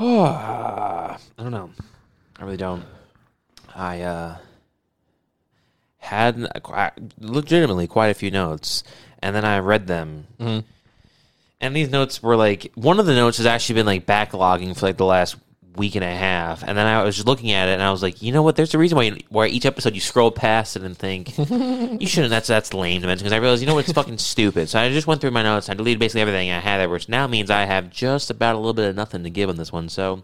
I don't know. I really don't. I uh, had legitimately quite a few notes, and then I read them. Mm-hmm. And these notes were like one of the notes has actually been like backlogging for like the last week and a half, and then I was just looking at it and I was like, you know what? There's a reason why why each episode you scroll past it and think you shouldn't. That's that's lame to mention because I realized you know what? It's fucking stupid. So I just went through my notes. I deleted basically everything I had there, which now means I have just about a little bit of nothing to give on this one. So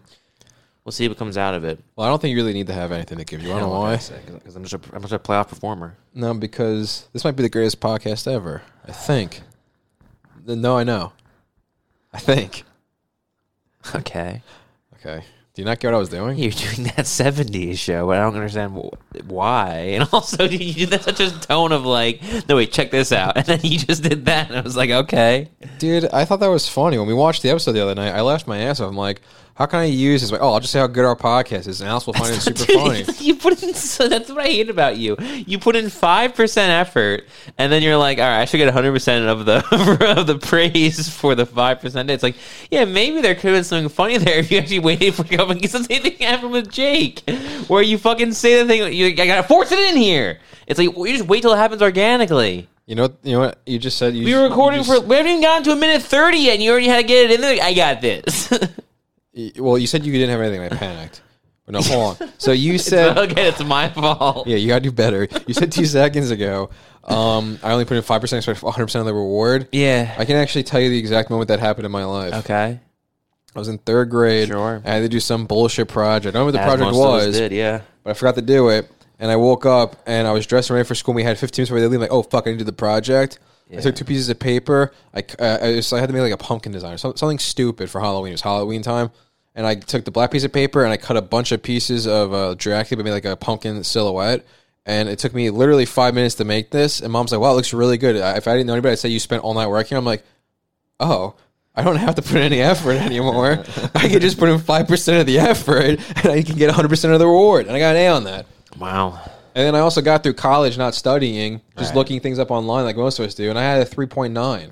we'll see what comes out of it. Well, I don't think you really need to have anything to give you. I don't know why. Because I'm just a, I'm just a playoff performer. No, because this might be the greatest podcast ever. I think. No, I know. I think. Okay. Okay. Do you not get what I was doing? You're doing that 70s show, but I don't understand wh- why. And also, you did that such a tone of like, no, wait, check this out. And then you just did that. And I was like, okay. Dude, I thought that was funny. When we watched the episode the other night, I laughed my ass off. I'm like, how can I use this? Like, oh, I'll just say how good our podcast is, and else will find it super Dude, funny. You put in, so that's what I hate about you. You put in 5% effort, and then you're like, all right, I should get 100% of the, of the praise for the 5%. It's like, yeah, maybe there could have been something funny there if you actually waited for it. It's the same thing happened with Jake, where you fucking say the thing, you, I gotta force it in here. It's like, well, you just wait till it happens organically. You know, you know what you just said. You, We were recording just- for, we haven't even gotten to a minute 30 yet, and you already had to get it in there. I got this. Well, you said you didn't have anything. and I panicked. But no, hold on. So you said, okay, it's my fault. yeah, you gotta do better. You said two seconds ago. Um, I only put in five percent, expect 100 percent of the reward. Yeah. I can actually tell you the exact moment that happened in my life. Okay. I was in third grade. Sure. I had to do some bullshit project. I don't know what the As project most of us was, did, yeah. but I forgot to do it. And I woke up and I was dressed and ready for school. And we had 15 minutes before they leave. Like, oh fuck, I need to do the project. I took two pieces of paper. I uh, I, just, I had to make like a pumpkin design or something, something stupid for Halloween. It was Halloween time. And I took the black piece of paper and I cut a bunch of pieces of uh, Dracula, but made like a pumpkin silhouette. And it took me literally five minutes to make this. And mom's like, wow, it looks really good. I- If I didn't know anybody, I'd say you spent all night working. I'm like, oh, I don't have to put any effort anymore. I can just put in 5% of the effort and I can get 100% of the reward. And I got an A on that. Wow. And then I also got through college not studying, just Right. looking things up online like most of us do. And I had a 3.9.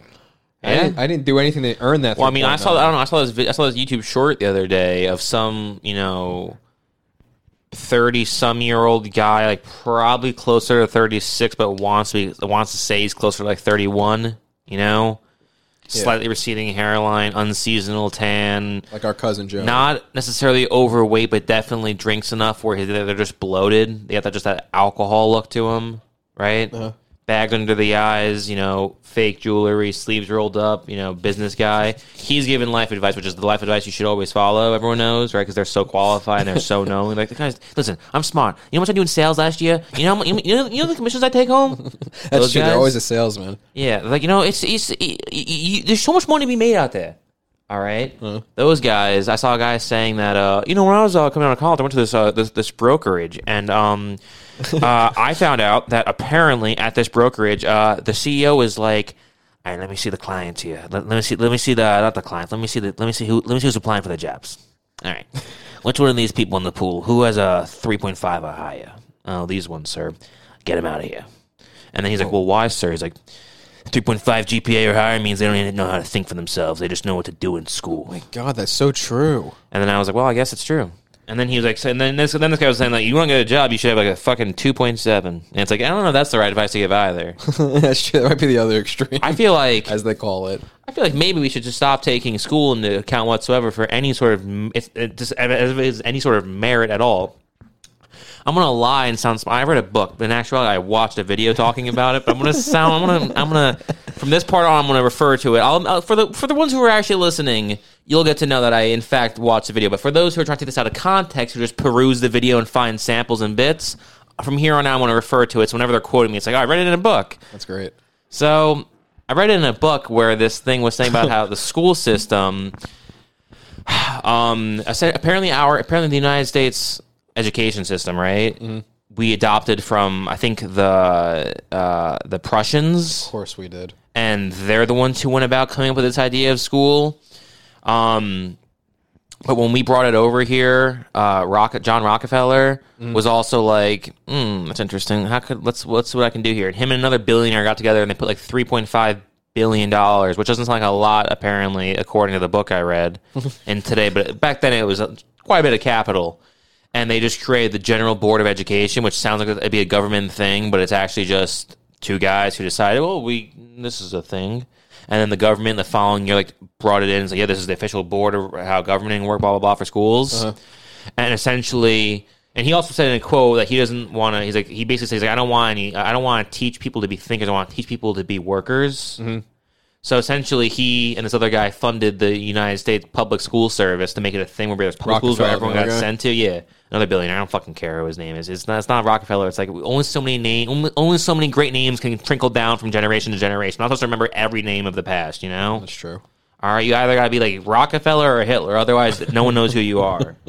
I, didn't, I didn't do anything to earn that. Well, I mean, I saw. I don't know. I saw this I saw this YouTube short the other day of some you know thirty some year old guy, like probably closer to thirty six, but wants to be wants to say he's closer to like thirty one. You know, slightly receding hairline, unseasonal tan. Like our cousin Joe. Not necessarily overweight, but definitely drinks enough where he- they're just bloated. They got that just that alcohol look to them, right? Uh-huh. Bag under the eyes, you know, fake jewelry, sleeves rolled up, you know, business guy. He's giving life advice, which is the life advice you should always follow. Everyone knows, right? Because they're so qualified and they're so known. Like the guys, listen, I'm smart. You know how much I do in sales last year? You know, you know, you know the commissions I take home. That's Those true. They're always a salesman. Yeah, like you know, it's, it's y- y- there's so much money to be made out there. All right, those guys. I saw a guy saying that. Uh, you know, when I was uh, coming out of college, I went to this uh, this, this brokerage, and um, uh, I found out that apparently at this brokerage, uh, the CEO is like. All right, let me see the clients here. Let, let me see. Let me see the not the clients. Let me see the. Let me see who. Let me see who's applying for the jobs. All right, which one of these people in the pool? Who has a three point five or higher? Oh, these ones, sir. Get them out of here. And then he's like, "Well, why, sir?" He's like, "3.5 GPA or higher means they don't even know how to think for themselves. They just know what to do in school." My God, that's so true. And then I was like, "Well, I guess it's true." And then he was like, so, and then this, then this guy was saying like, "You want to get a job? You should have like a fucking 2.7." And it's like, I don't know, if that's the right advice to give either. that's true. That might be the other extreme, I feel like as they call it. I feel like maybe we should just stop taking school into account whatsoever for any sort of if it just as if it's any sort of merit at all. I'm gonna lie and sound. smart. I read a book, but in actuality, I watched a video talking about it. But I'm gonna sound. I'm gonna. I'm gonna. From this part on, I'm gonna refer to it. I'll, uh, for the for the ones who are actually listening, you'll get to know that I in fact watched the video. But for those who are trying to take this out of context, who just peruse the video and find samples and bits, from here on out, I want to refer to it. So whenever they're quoting me, it's like, oh, I read it in a book. That's great. So I read it in a book where this thing was saying about how the school system, um, I said apparently our apparently the United States education system, right? We adopted from I think the uh, the Prussians, Of course we did. and they're the ones who went about coming up with this idea of school. Um, but when we brought it over here, uh, Rock, John Rockefeller was also like, hmm, "That's interesting. How could let's let's see what I can do here." And him and another billionaire got together and they put like three point five billion dollars, which doesn't sound like a lot, apparently, according to the book I read in today. But back then, it was quite a bit of capital. And they just created the General Board of Education, which sounds like it'd be a government thing, but it's actually just two guys who decided, well, we this is a thing. And then the government the following year like brought it in and said, yeah, this is the official board of how governing work, blah blah blah for schools. Uh-huh. And essentially, and he also said in a quote that he doesn't want to. He's like he basically says like, I don't want any. I don't want to teach people to be thinkers. I want to teach people to be workers. Mm-hmm. So essentially, he and this other guy funded the United States public school service to make it a thing where there's public schools where everyone got okay. sent to. Yeah, another billionaire. I don't fucking care who his name is. It's not. It's not Rockefeller. It's like only so many name. Only, only so many great names can trickle down from generation to generation. I'm not supposed to remember every name of the past. You know. That's true. All right, you either gotta be like Rockefeller or Hitler, otherwise no one knows who you are.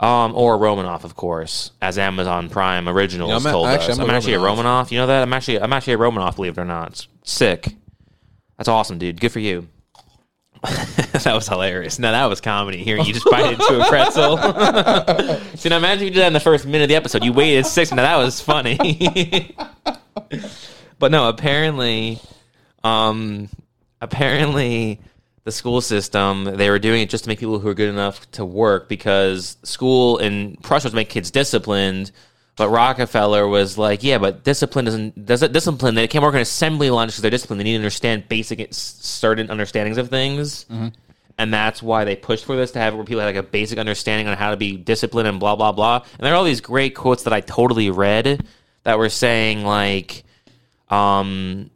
Um, or Romanoff, of course, as Amazon Prime Originals a- told actually, us. I'm I'm, a actually a Romanoff. Romanoff. You know that? I'm actually I'm actually a Romanoff, believe it or not. It's sick. That's awesome, dude. Good for you. that was hilarious. Now that was comedy. Hearing you just bite into a pretzel. See, now imagine you did that in the first minute of the episode. You waited six, and that was funny. but no, apparently, um, apparently the school system they were doing it just to make people who are good enough to work because school in Prussia was to make kids disciplined. But Rockefeller was like, yeah, but discipline doesn't does it discipline. They can't work on assembly lines because they're disciplined. They need to understand basic certain understandings of things, and that's why they pushed for this to have where people had like a basic understanding on how to be disciplined and blah blah blah. And there are all these great quotes that I totally read that were saying like, um,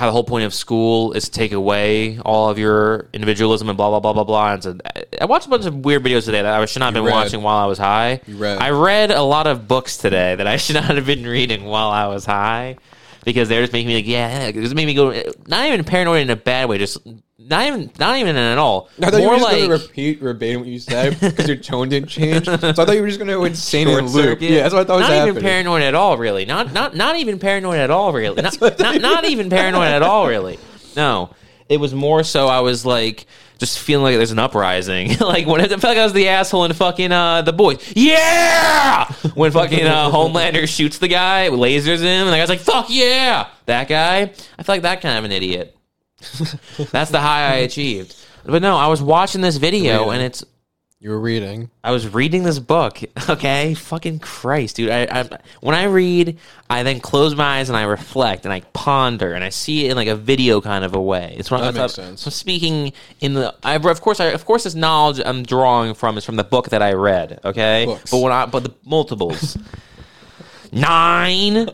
how the whole point of school is to take away all of your individualism and blah blah blah blah blah. And so I watched a bunch of weird videos today that I should not have been read. watching while I was high. Read. I read a lot of books today that I should not have been reading while I was high because they're just making me like, yeah, it just made me go not even paranoid in a bad way, just not even not even at all. I thought you More were just like to repeat verbatim what you said because your tone didn't change. So I thought you were just going to go insane and loop. Yeah, that's what I thought was not happening. even paranoid at all, really. Not not not even paranoid at all, really. Not, not, not even paranoid at all, really. No, it was more so I was like just feeling like there's an uprising. like when it felt like I was the asshole in fucking uh, the boys. Yeah, when fucking uh, Homelander shoots the guy, lasers him, and the guy's like, "Fuck yeah!" That guy. I feel like that kind of an idiot. That's the high I achieved. But no, I was watching this video, and it's You were reading. I was reading this book. Okay, fucking Christ, dude. I, I when I read, I then close my eyes and I reflect and I ponder and I see it in like a video kind of a way. It's what That I'm, makes so- sense. So speaking in the, I, of course, I, of course, this knowledge I'm drawing from is from the book that I read. Okay, Books. but when I, but the multiples. Nine,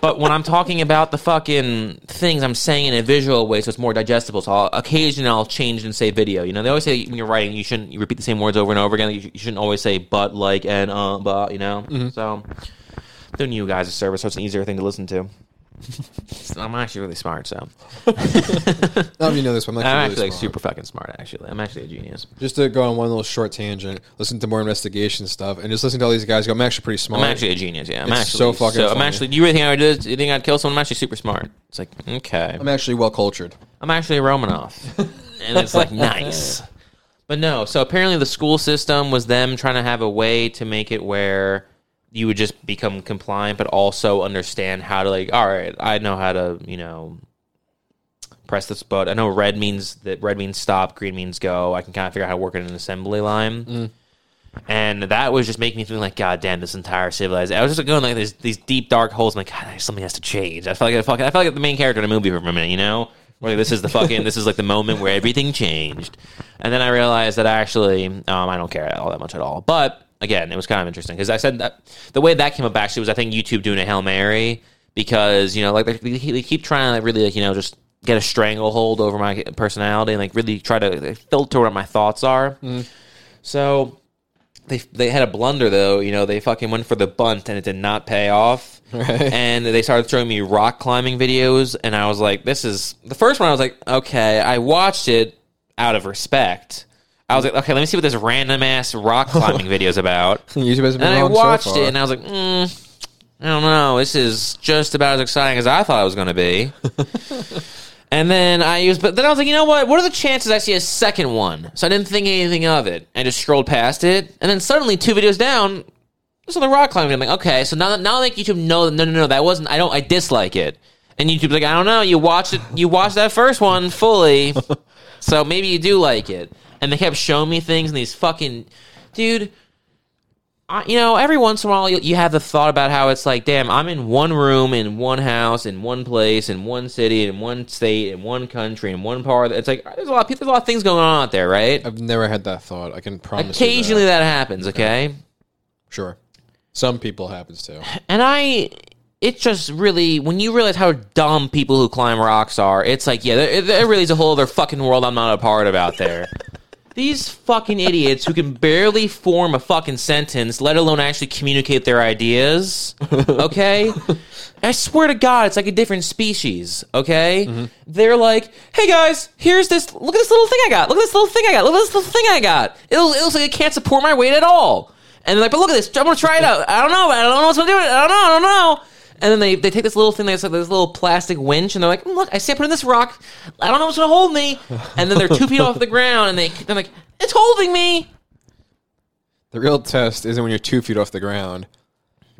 but when I'm talking about the fucking things, I'm saying in a visual way, so it's more digestible. So I'll, occasionally I'll change and say video. You know, they always say when you're writing, you shouldn't you repeat the same words over and over again. You, you shouldn't always say but, like, and uh, but. You know, so doing you guys a service, so it's an easier thing to listen to. I'm actually really smart, so if you know this, but I'm actually, I'm actually like smart. super fucking smart. Actually, I'm actually a genius. Just to go on one little short tangent, listen to more investigation stuff, and just listen to all these guys go. I'm actually pretty smart. I'm actually a genius. Yeah, I'm It's actually so fucking I'm funny. actually. Do you really think I would do this? You think I'd kill someone? I'm actually super smart. It's like okay. I'm actually well cultured. I'm actually a Romanoff. and it's like nice. But no, so apparently the school system was them trying to have a way to make it where you would just become compliant but also understand how to like all right, I know how to, you know, press this button. I know red means that red means stop, green means go. I can kind of figure out how to work in an assembly line. And that was just making me feel like, God damn, this entire civilization. I was just going like these these deep dark holes. I'm like, God, something has to change. I felt like I felt, I felt like the main character in a movie for a minute, you know, where this is the fucking this is like the moment where everything changed. And then I realized that actually, um, I don't care all that much at all. But again, it was kind of interesting because I said that the way that came up actually was I think YouTube doing a hail mary because you know like they, they keep- trying to really like you know just get a stranglehold over my personality and like really try to filter what my thoughts are. Mm-hmm. So they they had a blunder though. You know, they fucking went for the bunt and it did not pay off. Right. And they started showing me rock climbing videos, and I was like, "This is the first one." I was like, "Okay." I watched it out of respect. I was like, "Okay, let me see what this random ass rock climbing video is about." YouTube has been And I wrong watched so far. it, and I was like, mm, I don't know. This is just about as exciting as I thought it was going to be. and then I used, but then I was like, you know what? What are the chances I see a second one? So I didn't think anything of it. I just scrolled past it, and then suddenly, two videos down, there's the rock climbing. I'm like, okay, so now, now like YouTube know, that no, no, no, that wasn't. I don't. I dislike it. And YouTube's like, I don't know. You watched it. You watched that first one fully, so maybe you do like it. And they kept showing me things, and these fucking dude. I, you know, every once in a while, you, you have the thought about how it's like, damn, I'm in one room, in one house, in one place, in one city, in one state, in one country, in one part. It's like there's a lot of people, there's a lot of things going on out there, right? I've never had that thought. I can promise. you Occasionally that. that happens, okay? sure. Some people happens to. And I, it just really, when you realize how dumb people who climb rocks are, it's like, yeah, there, there really is a whole other fucking world I'm not a part of out there. These fucking idiots who can barely form a fucking sentence, let alone actually communicate their ideas. Okay? I swear to God, it's like a different species. Okay? Mm-hmm. They're like, hey guys, here's this, look at this little thing I got. Look at this little thing I got. Look at this little thing I got. It, it looks like it can't support my weight at all. And they're like, but look at this. I'm going to try it out. I don't know. I don't know what's going to do it. I don't know. I don't know. And then they, they take this little thing that's like this little plastic winch, and they're like, "Mm, "Look, I see I put in this rock. I don't know what's gonna hold me." And then they're two feet off the ground, and they they're like, "It's holding me." The real test isn't when you're two feet off the ground.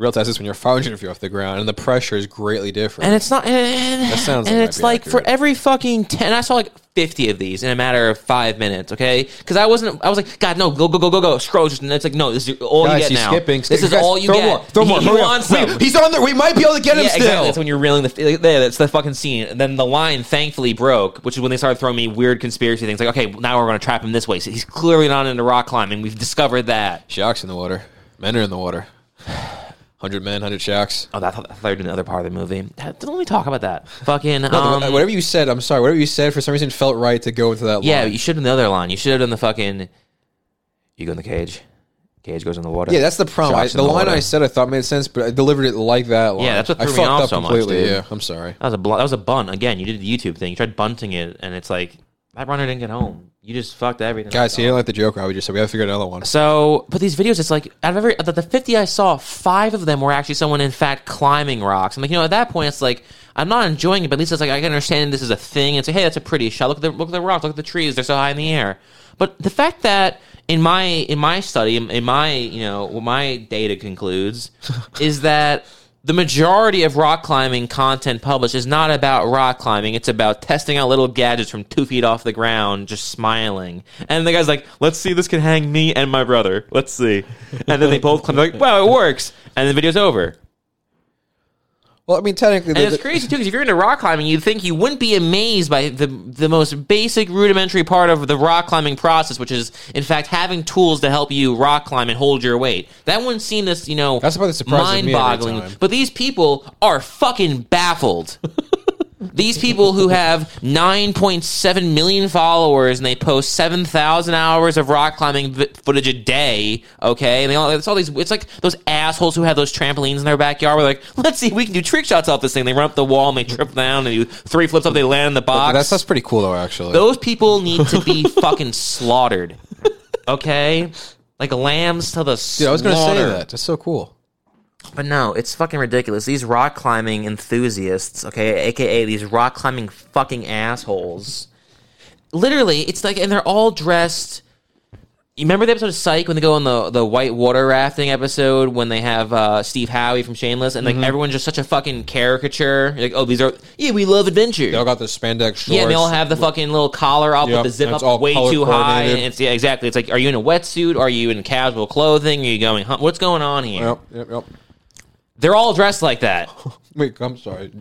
Real test is when you're 500 feet off the ground, and the pressure is greatly different. And it's not. And, That sounds And like it's like for every fucking ten. I saw like fifty of these in a matter of five minutes. Okay, because I wasn't. I was like, God, no, go go go go go. Scroll. Just and it's like, no, this is all Guys, you get now. skipping. This is Guys, all you throw get. More, throw more. He, wants Wait. He's on there. We might be able to get him Yeah, still. exactly. That's when you're reeling the there. That's the fucking scene. And then the line thankfully broke, which is when they started throwing me weird conspiracy things. Like, okay, now we're going to trap him this way. So he's clearly not into rock climbing. We've discovered that. Sharks in the water. Men are in the water. 100 men, 100 shacks. Oh, that, I thought you were doing the other part of the movie. Let me talk about that. Fucking. Um, whatever you said, I'm sorry. Whatever you said, for some reason, felt right to go into that yeah, line. you should have done the other line. You should have done the fucking. You go in the cage. Cage goes in the water. Yeah, that's the problem. I, the the line water. I said I thought made sense, but I delivered it like that line. Yeah, that's what I threw me fucked off up so much, completely. dude. Yeah, I'm sorry. That was a bl- that was a bunt again. You did the YouTube thing. You tried bunting it, and it's like that runner didn't get home. You just fucked everything. Guys, up. he didn't like the joke. How we just said we got to figure out another one. So, but these videos, it's like out of every the, the fifty I saw, five of them were actually someone in fact climbing rocks. I'm like, you know, at that point, it's like I'm not enjoying it, but at least it's like I can understand this is a thing and say, hey, that's a pretty shot. Look at the look at the rocks, look at the trees, they're so high in the air. But the fact that in my in my study, in, in my you know, what my data concludes is that the majority of rock climbing content published is not about rock climbing. It's about testing out little gadgets from two feet off the ground, just smiling. And the guy's like, let's see, this can hang me and my brother. Let's see. And then they both climb. Like, wow, it works. And the video's over. Well, I mean, technically, And the, it's crazy too, because if you're into rock climbing, you'd think you wouldn't be amazed by the the most basic, rudimentary part of the rock climbing process, which is, in fact, having tools to help you rock climb and hold your weight. That wouldn't seem this, you know, That's about the surprise of me every mind-boggling. time. But these people are fucking baffled. These people who have 9.7 million followers and they post 7,000 hours of rock climbing footage a day, okay? And they all, it's all these, it's like those assholes who have those trampolines in their backyard. We're like, let's see if we can do trick shots off this thing. They run up the wall and they trip down and do three flips up, they land in the box. that's that's pretty cool though. Actually, Those people need to be fucking slaughtered, okay? Like lambs to the slaughter. Dude, I was gonna say slaughter. that. That's so cool. But no, it's fucking ridiculous. These rock climbing enthusiasts, okay, aka these rock climbing fucking assholes. Literally, it's like, and they're all dressed. You remember the episode of Psych when they go on the the white water rafting episode when they have uh, Steve Howey from Shameless and like Mm-hmm. everyone's just such a fucking caricature. You're like, oh, these are yeah, we love adventure. They all got the spandex shorts. Yeah, and they all have the fucking little collar up Yep, with the zip up way too high. And it's yeah, exactly. It's like, are you in a wetsuit? Are you in casual clothing? Are you going? What's going on here? Yep, yep, yep. They're all dressed like that. Wait, I'm sorry.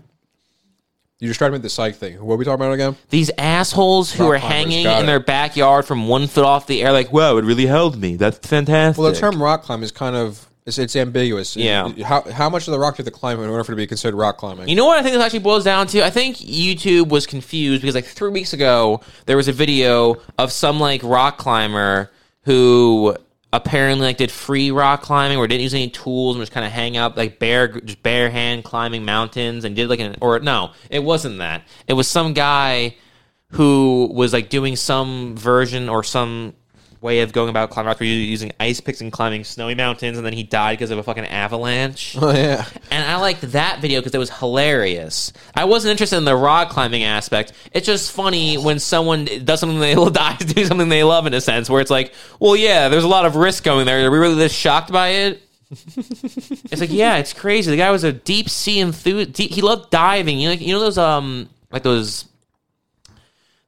You just tried to make the psych thing. What are we talking about again? These assholes who Rock are climbers, hanging got in it. their backyard from one foot off the air, like, wow, it really held me. That's fantastic. Well, the term rock climb is kind of it's, it's ambiguous. Yeah. How how much of the rock do you have climb in order for it to be considered rock climbing? You know what I think this actually boils down to? I think YouTube was confused because like three weeks ago there was a video of some like rock climber who apparently like did free rock climbing or didn't use any tools and just kind of hang out like bare just bare hand climbing mountains and did like an or no it wasn't that. It was some guy who was like doing some version or some way of going about climbing rocks where you're using ice picks and climbing snowy mountains and then he died because of a fucking avalanche oh yeah. and I liked that video because it was hilarious. I wasn't interested in the rock climbing aspect. It's just funny when someone does something they dies doing something they love in a sense, where it's like, well, yeah, there's a lot of risk going there. Are we really this shocked by it? it's like, yeah, it's crazy. The guy was a deep sea enthusiast. He loved diving. You know, like, you know those um like those.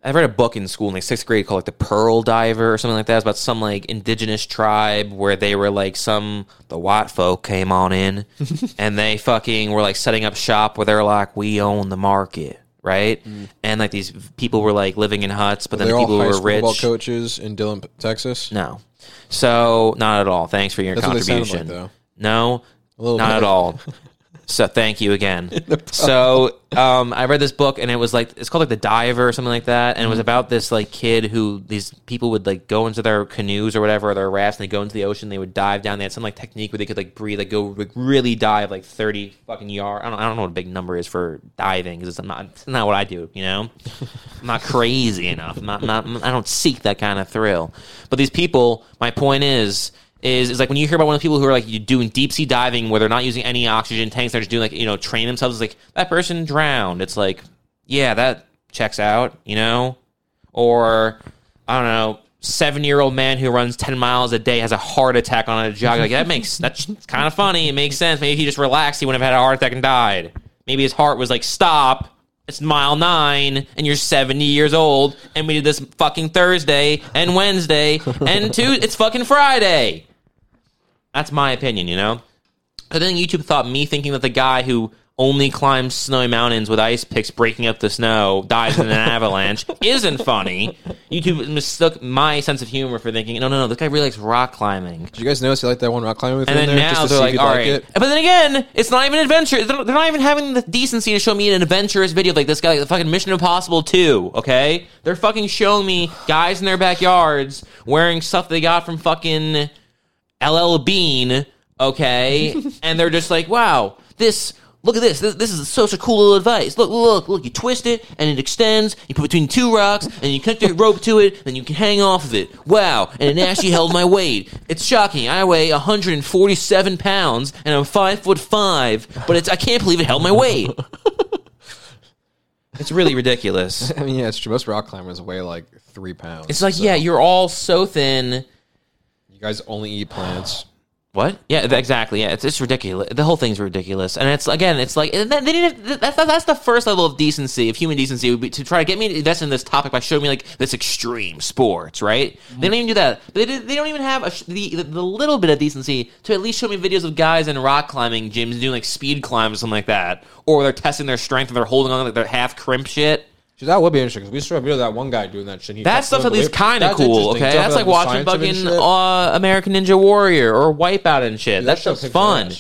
I read a book in school in like sixth grade called like the Pearl Diver or something like that. It's about some like indigenous tribe where they were like some the white folk came on in and they fucking were like setting up shop where they're like we own the market, right? Mm. And like these people were like living in huts, but then the all people high were school rich. football coaches in Dillon, Texas. No. So not at all. Thanks for your That's what they sounded contribution. like, no, not bit. at all. So thank you again. so um, I read this book and it was like it's called like the Diver or something like that, and it was about this like kid who these people would like go into their canoes or whatever or their rafts and they go into the ocean. They would dive down. They had some like technique where they could like breathe, like go like, really dive like thirty fucking yard. I don't, I don't know what a big number is for diving because it's not it's not what I do. You know, I'm not crazy enough. I'm not, not I don't seek that kind of thrill. But these people, my point is is, is like when you hear about one of the people who are like doing deep sea diving where they're not using any oxygen tanks, they're just doing like you know train themselves. It's like that person drowned. It's like yeah, that checks out, you know, or I don't know. Seven year old man who runs ten miles a day has a heart attack on a jog. Like that makes that's kind of funny. It makes sense. Maybe if he just relaxed, he wouldn't have had a heart attack and died. Maybe his heart was like, stop. It's mile nine, and you're 70 years old, and we did this fucking Thursday and Wednesday and two. It's fucking Friday. That's my opinion, you know. I think YouTube thought me thinking that the guy who only climbs snowy mountains with ice picks breaking up the snow dies in an avalanche isn't funny. YouTube mistook my sense of humor for thinking, no, no, no, this guy really likes rock climbing. Did you guys notice he liked that one rock climbing? And then now they're like, all right. It? But then again, it's not even adventure. They're they're not even having the decency to show me an adventurous video like this guy, like the fucking Mission Impossible 2, okay? They're fucking showing me guys in their backyards wearing stuff they got from fucking LL Bean, okay? and they're just like, wow, this. Look at this. this. This is such a cool little advice. Look, look, look. You twist it and it extends. You put it between two rocks and you connect a rope to it. Then you can hang off of it. Wow! And it actually held my weight. It's shocking. I weigh 147 pounds and I'm five foot five, but it's I can't believe it held my weight. It's really ridiculous. I mean, yeah, it's true. Most rock climbers weigh like three pounds. It's like, so yeah, you're all so thin. Guys only eat plants. What? Yeah, exactly. Yeah, it's, it's ridiculous. The whole thing's ridiculous, and it's again, it's like they need that's that's the first level of decency of human decency would be to try to get me to invest in this topic by showing me like this extreme sports, right? They don't even do that. They, they don't even have a, the, the little bit of decency to at least show me videos of guys in rock climbing gyms doing like speed climbs or something like that, or they're testing their strength and they're holding on to like their half crimp shit. So that would be interesting because we video of that one guy doing that shit. He That stuff's at least kind of cool, okay? Jumping That's like watching science of it and fucking uh, American Ninja Warrior or Wipeout and shit. That, that stuff's fun.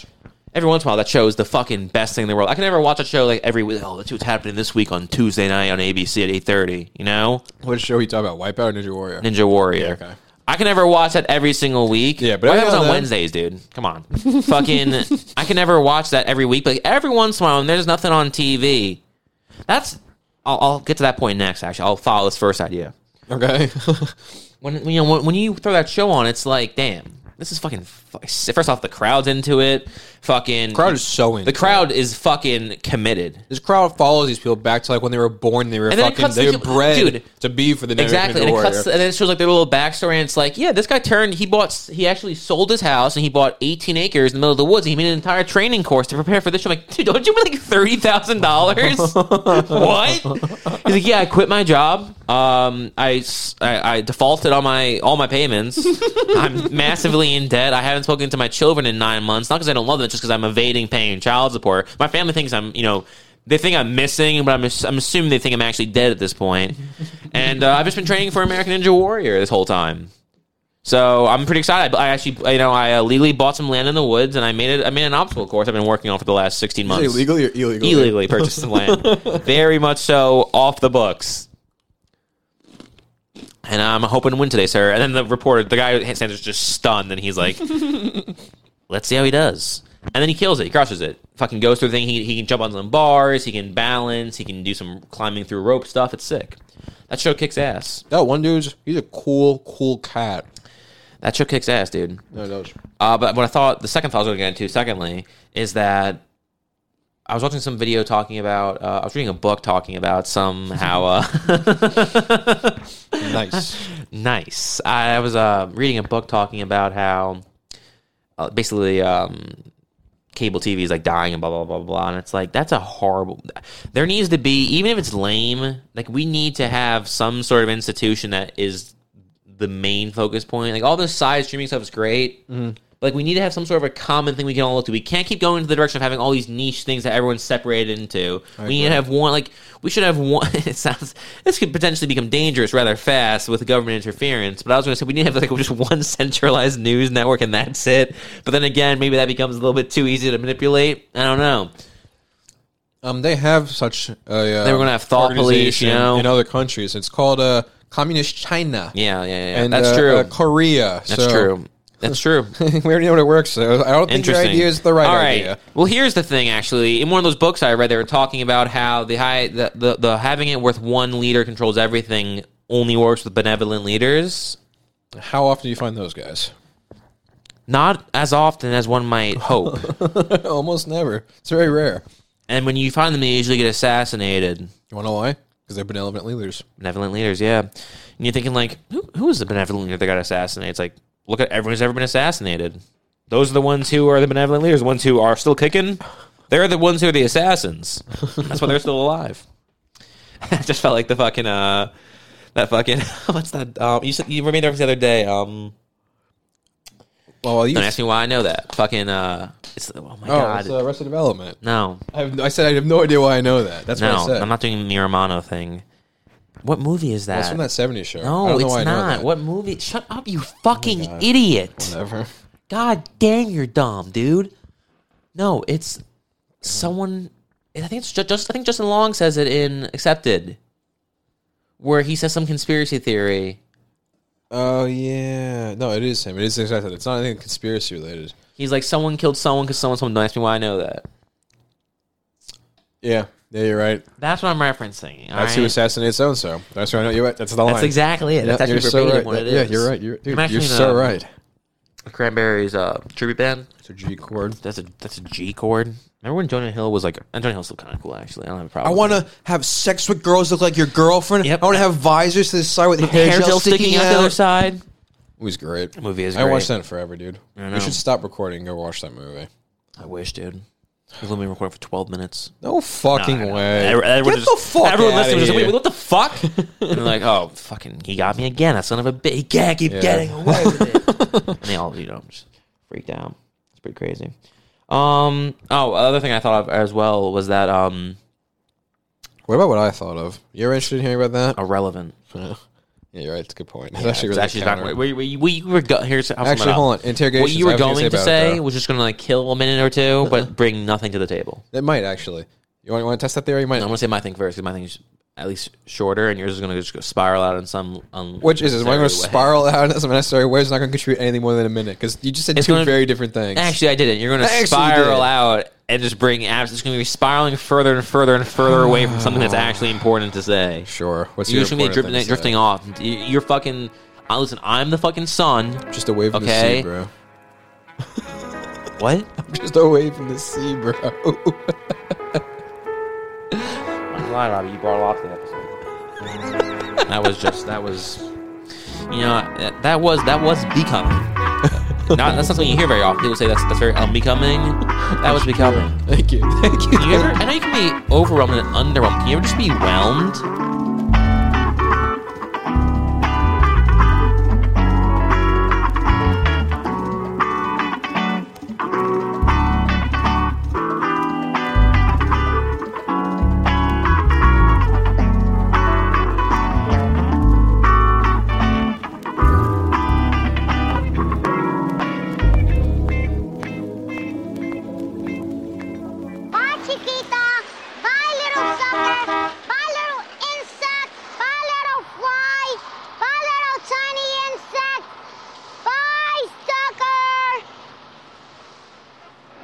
Every once in a while, that show is the fucking best thing in the world. I can never watch a show like every week. Oh, see what's happening this week on Tuesday night on ABC at eight thirty. You know, What show he talking about? Wipeout or Ninja Warrior? Ninja Warrior. okay. I can never watch that every single week. Yeah, but was on then- Wednesdays, dude. Come on, fucking. I can never watch that every week, but like, every once in a while, when there's nothing on TV, that's. I'll, I'll get to that point next. Actually, I'll follow this first idea. Okay. when you know when, when you throw that show on, it's like, damn, this is fucking. First off, the crowd's into it. Fucking crowd is so into the crowd is fucking committed. This crowd follows these people back to like when they were born. They were fucking. They the- were bred dude, to be for the Exactly, and it cuts, and then it shows like their little backstory, and it's like, yeah, this guy turned, he bought, he actually sold his house, and he bought 18 acres in the middle of the woods, and he made an entire training course to prepare for this show. I'm like, dude, don't you make like thirty thousand dollars? what? He's like, yeah, I quit my job. Um, I, s- I- I defaulted on my all my payments. I'm massively in debt. I haven't spoken to my children in nine months, not because I don't love them, just because I'm evading paying child support. My family thinks I'm, you know. They think I'm missing, but I'm, I'm assuming they think I'm actually dead at this point. And uh, I've just been training for American Ninja Warrior this whole time. So I'm pretty excited. I actually, you know, I uh, legally bought some land in the woods, and I made it. I made an obstacle course I've been working on for the last 16 months. illegally or illegally? Illegally purchased some land, very much so off the books. And I'm hoping to win today, sir. And then the reporter, the guy who Sanders, just stunned, and he's like, "Let's see how he does." And then he kills it. He crushes it. Fucking goes through the thing. He, he can jump on some bars. He can balance. He can do some climbing through rope stuff. It's sick. That show kicks ass. That one dude's he's a cool, cool cat. That show kicks ass, dude. No, no. Uh, but what I thought, the second thought I was going to get into, secondly, is that I was watching some video talking about, uh, I was reading a book talking about somehow, uh, Nice. nice. I was uh, reading a book talking about how uh, basically um, cable TV is like dying and blah blah blah blah. blah. And it's like that's a horrible. There needs to be even if it's lame, like we need to have some sort of institution that is the main focus point. Like all this side streaming stuff is great. But like we need to have some sort of a common thing we can all look to. We can't keep going into the direction of having all these niche things that everyone's separated into. we need to have one. Like we should have one. It sounds this could potentially become dangerous rather fast with government interference. But I was going to say we need to have like just one centralized news network and that's it. But then again, maybe that becomes a little bit too easy to manipulate. I don't know. Um, they have such a. Uh, They were gonna have thought police, you know? in other countries. It's called uh, Communist China. Yeah, yeah, yeah. and that's uh, true. uh, Korea. that's true. That's true. we already know what it works. So I don't think your idea is the right All right. idea. Well, here's the thing. Actually, in one of those books I read, they were talking about how the high the, the, the having it with one leader controls everything only works with benevolent leaders. How often do you find those guys? Not as often as one might hope. Almost never. It's very rare. and when you find them, they usually get assassinated. You want to know why? Because they're benevolent leaders. Benevolent leaders, yeah. And you're thinking like, who, who is the benevolent leader that got assassinated? It's like, look at everyone who's ever been assassinated. Those are the ones who are the benevolent leaders. The ones who are still kicking. They're the ones who are the assassins. That's why they're still alive. I just felt like the fucking uh, that fucking what's that? Um, you said you made reference the other day. Um, Well, you. don't ask me why I know that. Fucking uh, it's oh my Oh, god. it's uh, Arrested Development. no, I, have, I said I have no idea why I know that. That's what I no, said. I'm not doing the Miramano thing. What movie is that? That's from that '70s show. No, it's not. Oh What movie? Shut up, you fucking oh God. idiot. Never. God damn, you're dumb, dude. No, it's someone. I think it's just, just. I think Justin Long says it in Accepted, where he says some conspiracy theory. Oh yeah. No, it is him. It is exactly. It's not anything conspiracy related. He's like, someone killed someone because someone. Someone don't me why I know that. Yeah. Yeah, you're right. That's what I'm referencing. That's who right? assassinated so and so. That's where I know you're right. That's the line. That's exactly it. Yeah, That's actually you're so verbatim right. what it is. Yeah, you're right. You're, dude, you're so right. Cranberries uh, tribute band. It's a G chord. That's a that's a G chord. Remember when Jonah Hill was like? And Jonah Hill's still kind of cool actually. I don't have a I problem. I want to have sex with girls look like your girlfriend. Yep. I want to have visors to the side with, hair, hair gel sticking out the other side. It was great. That movie is I watched that forever, dude. I know. We should stop recording and go watch that movie. I wish, dude. We've only been recording for 12 minutes. No fucking I know. way. Everyone- everyone Get just- the fuck Everyone outta listening was just, here. wait, what the fuck? and they're like, oh, fucking, he got me again. That son of a bitch. He can't keep Yeah. getting away with it. and they all, you know, just freaked out. It's pretty crazy. Um. Oh, other thing I thought of as well was that um What about what I thought of? You're interested in hearing about that? irrelevant. Yeah, you're right. It's a good point. Yeah, actually really actually counter- We, we, we, we were go, here's Actually, hold on. Interrogation. What you were going to say was just going to like kill a minute or two, but bring nothing to the table. It might actually. You want, you want to test that theory? You might. I'm going to say my thing first because my thing is at least shorter, and yours is going to just go spiral out in some. Un- Which is it? Am I going to spiral out in some unnecessary way? It's not going to contribute anything more than a minute because you just said It's two gonna- very different things. Actually, I didn't. You're going to spiral out and just bring apps. It's going to be spiraling further and further and further away from something that's actually important to say. sure. What's You're just going to be drifting, drifting off. You- You're fucking. Uh, listen, I'm the fucking sun. Just away from Okay. the sea, bro. What? I'm just away from the sea, bro. I'm Robbie. You brought to the episode. that was just that was, you know, that- that was that was becoming. not that's not something you hear very often. People say that's that's very unbecoming. That was becoming. Thank you. Thank you. You ever? I know you can be overwhelmed and underwhelmed. Can you ever just be whelmed?